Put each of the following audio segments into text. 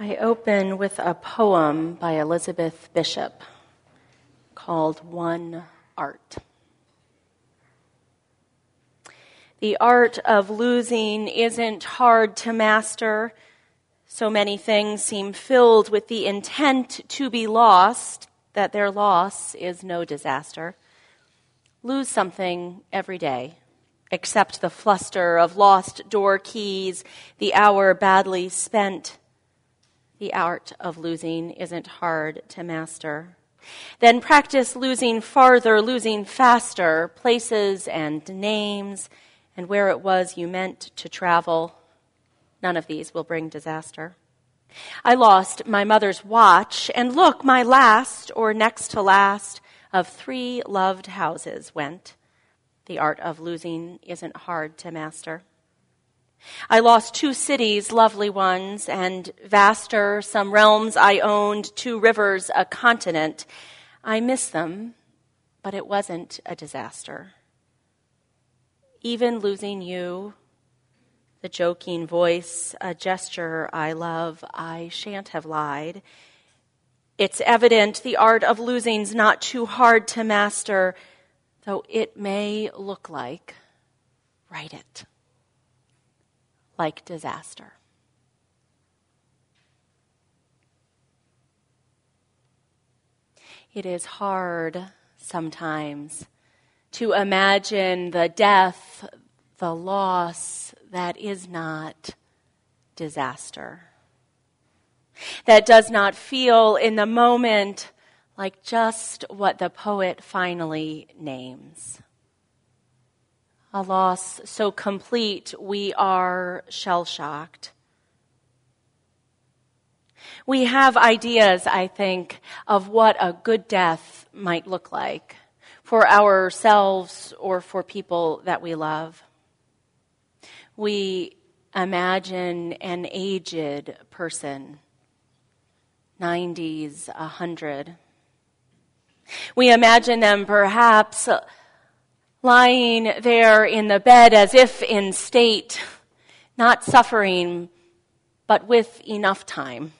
I open with a poem by Elizabeth Bishop called One Art. The art of losing isn't hard to master. So many things seem filled with the intent to be lost that their loss is no disaster. Lose something every day, except the fluster of lost door keys, the hour badly spent the art of losing isn't hard to master. Then practice losing farther, losing faster, places and names, and where it was you meant to travel. None of these will bring disaster. I lost my mother's watch, and look, my last, or next to last, of three loved houses went. The art of losing isn't hard to master. I lost two cities, lovely ones, and vaster, some realms I owned, two rivers, a continent. I miss them, but it wasn't a disaster. Even losing you, the joking voice, a gesture I love, I shan't have lied. It's evident the art of losing's not too hard to master, though it may look like. Write it like disaster. It is hard sometimes to imagine the death, the loss that is not disaster. That does not feel in the moment like just what the poet finally names a loss so complete we are shell shocked. We have ideas, I think, of what a good death might look like for ourselves or for people that we love. We imagine an aged person, 90s, 100. We imagine them perhaps lying there in the bed as if in state, not suffering, but with enough time.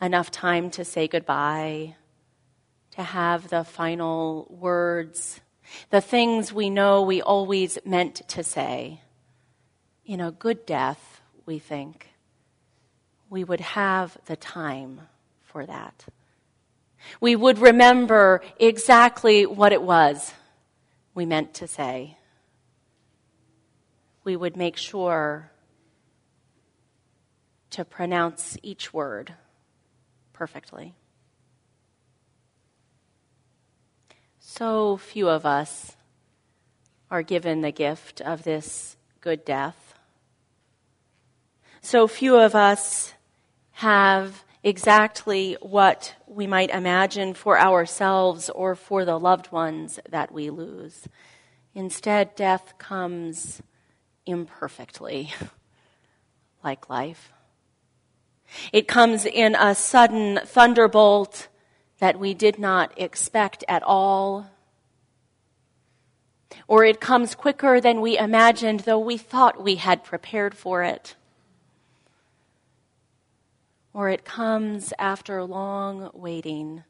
Enough time to say goodbye, to have the final words, the things we know we always meant to say. In a good death, we think, we would have the time for that. We would remember exactly what it was we meant to say. We would make sure to pronounce each word perfectly. So few of us are given the gift of this good death. So few of us have exactly what we might imagine for ourselves or for the loved ones that we lose. Instead, death comes imperfectly, like life. It comes in a sudden thunderbolt that we did not expect at all. Or it comes quicker than we imagined, though we thought we had prepared for it or it comes after long waiting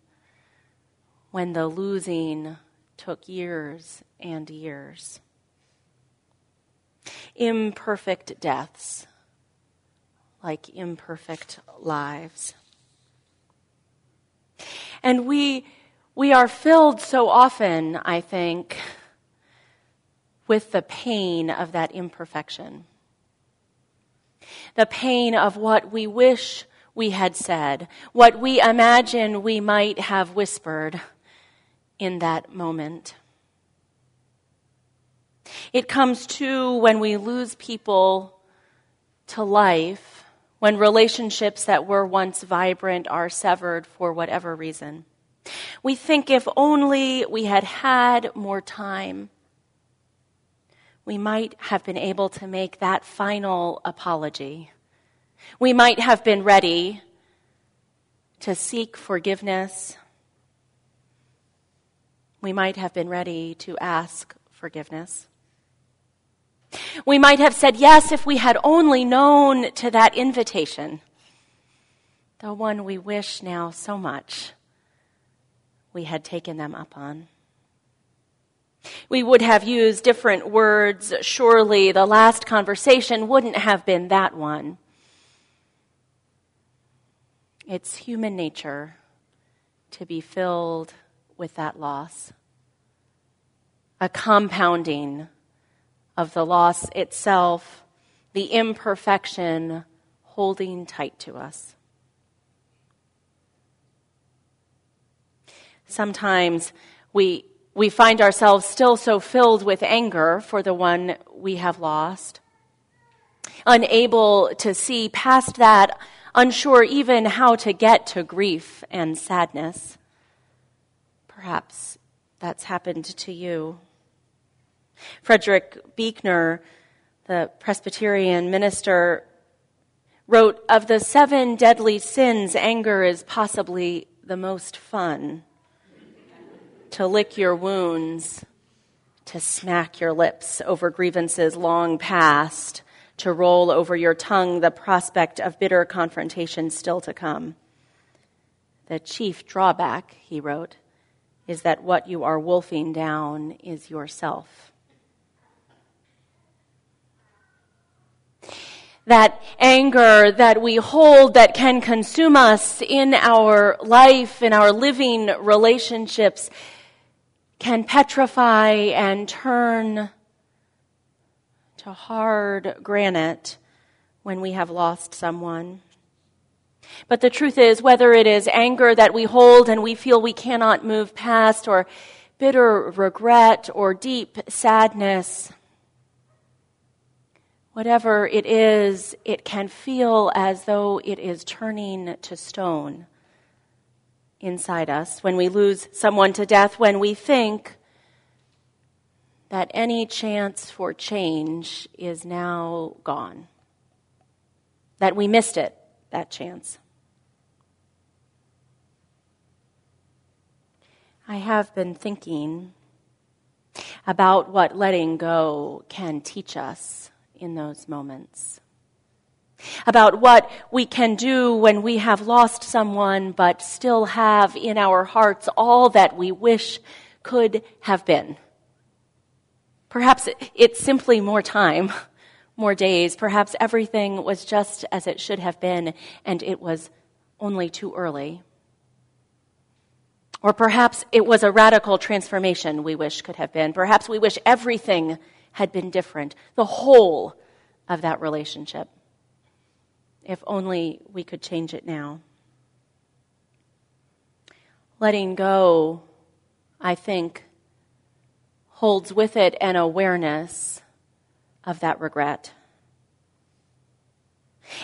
when the losing took years and years. Imperfect deaths, like imperfect lives. And we, we are filled so often, I think, with the pain of that imperfection. The pain of what we wish we had said, what we imagine we might have whispered in that moment. It comes too when we lose people to life, when relationships that were once vibrant are severed for whatever reason. We think if only we had had more time, we might have been able to make that final apology we might have been ready to seek forgiveness. We might have been ready to ask forgiveness. We might have said yes if we had only known to that invitation. the one we wish now so much we had taken them up on. We would have used different words. Surely the last conversation wouldn't have been that one. It's human nature to be filled with that loss, a compounding of the loss itself, the imperfection holding tight to us. Sometimes we, we find ourselves still so filled with anger for the one we have lost, unable to see past that, unsure even how to get to grief and sadness. Perhaps that's happened to you. Frederick Buechner, the Presbyterian minister, wrote Of the seven deadly sins, anger is possibly the most fun to lick your wounds, to smack your lips over grievances long past, to roll over your tongue the prospect of bitter confrontation still to come. The chief drawback, he wrote, is that what you are wolfing down is yourself. That anger that we hold that can consume us in our life, in our living relationships, can petrify and turn to hard granite when we have lost someone. But the truth is, whether it is anger that we hold and we feel we cannot move past, or bitter regret, or deep sadness, whatever it is, it can feel as though it is turning to stone inside us, when we lose someone to death, when we think that any chance for change is now gone, that we missed it, that chance. I have been thinking about what letting go can teach us in those moments about what we can do when we have lost someone but still have in our hearts all that we wish could have been. Perhaps it's simply more time, more days. Perhaps everything was just as it should have been and it was only too early. Or perhaps it was a radical transformation we wish could have been. Perhaps we wish everything had been different, the whole of that relationship. If only we could change it now. Letting go, I think, holds with it an awareness of that regret.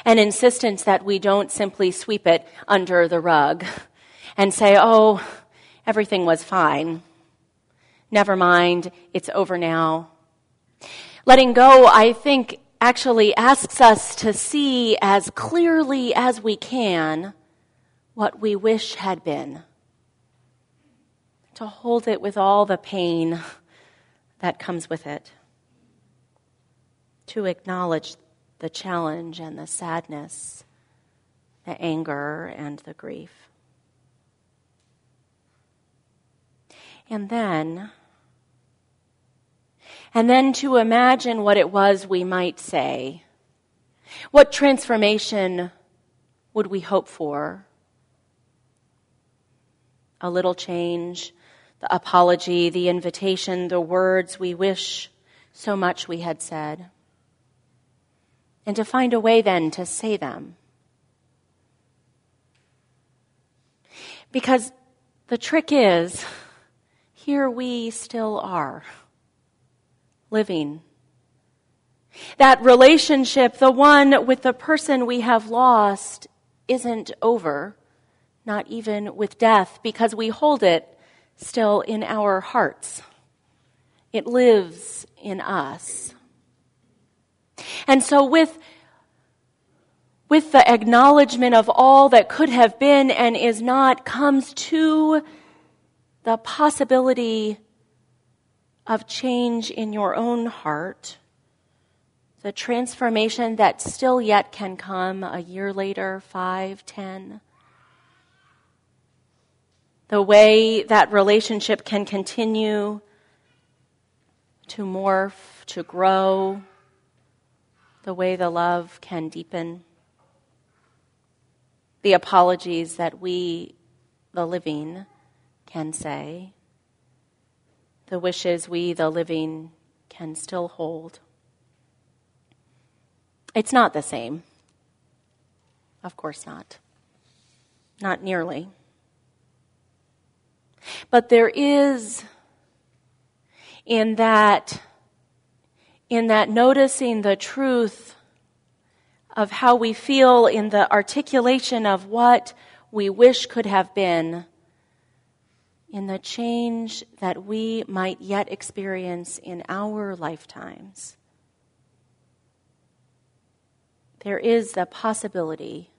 An insistence that we don't simply sweep it under the rug and say, oh, everything was fine. Never mind, it's over now. Letting go, I think, actually asks us to see as clearly as we can what we wish had been, to hold it with all the pain that comes with it, to acknowledge the challenge and the sadness, the anger and the grief. And then, and then to imagine what it was we might say. What transformation would we hope for? A little change, the apology, the invitation, the words we wish so much we had said. And to find a way then to say them. Because the trick is, here we still are living. That relationship, the one with the person we have lost, isn't over, not even with death, because we hold it still in our hearts. It lives in us. And so with with the acknowledgement of all that could have been and is not comes to the possibility of change in your own heart, the transformation that still yet can come a year later, five, ten. The way that relationship can continue to morph, to grow, the way the love can deepen. The apologies that we, the living, can say. The wishes we, the living, can still hold. It's not the same. Of course not. Not nearly. But there is in that in that noticing the truth of how we feel in the articulation of what we wish could have been in the change that we might yet experience in our lifetimes there is the possibility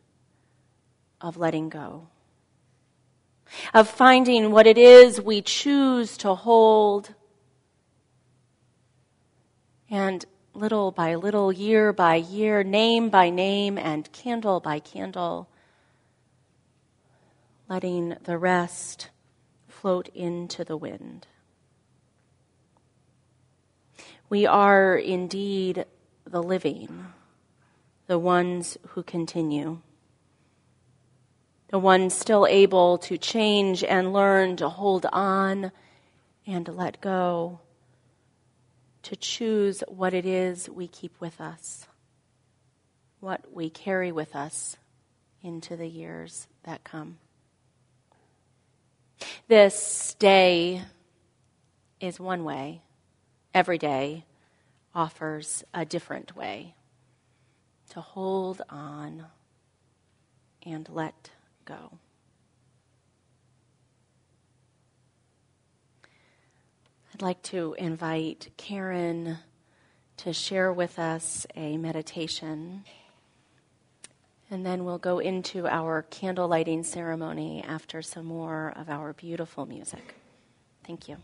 of letting go, of finding what it is we choose to hold, and little by little, year by year, name by name, and candle by candle, letting the rest float into the wind. We are indeed the living the ones who continue, the ones still able to change and learn to hold on and let go, to choose what it is we keep with us, what we carry with us into the years that come. This day is one way. Every day offers a different way to hold on and let go. I'd like to invite Karen to share with us a meditation. And then we'll go into our candle lighting ceremony after some more of our beautiful music. Thank you.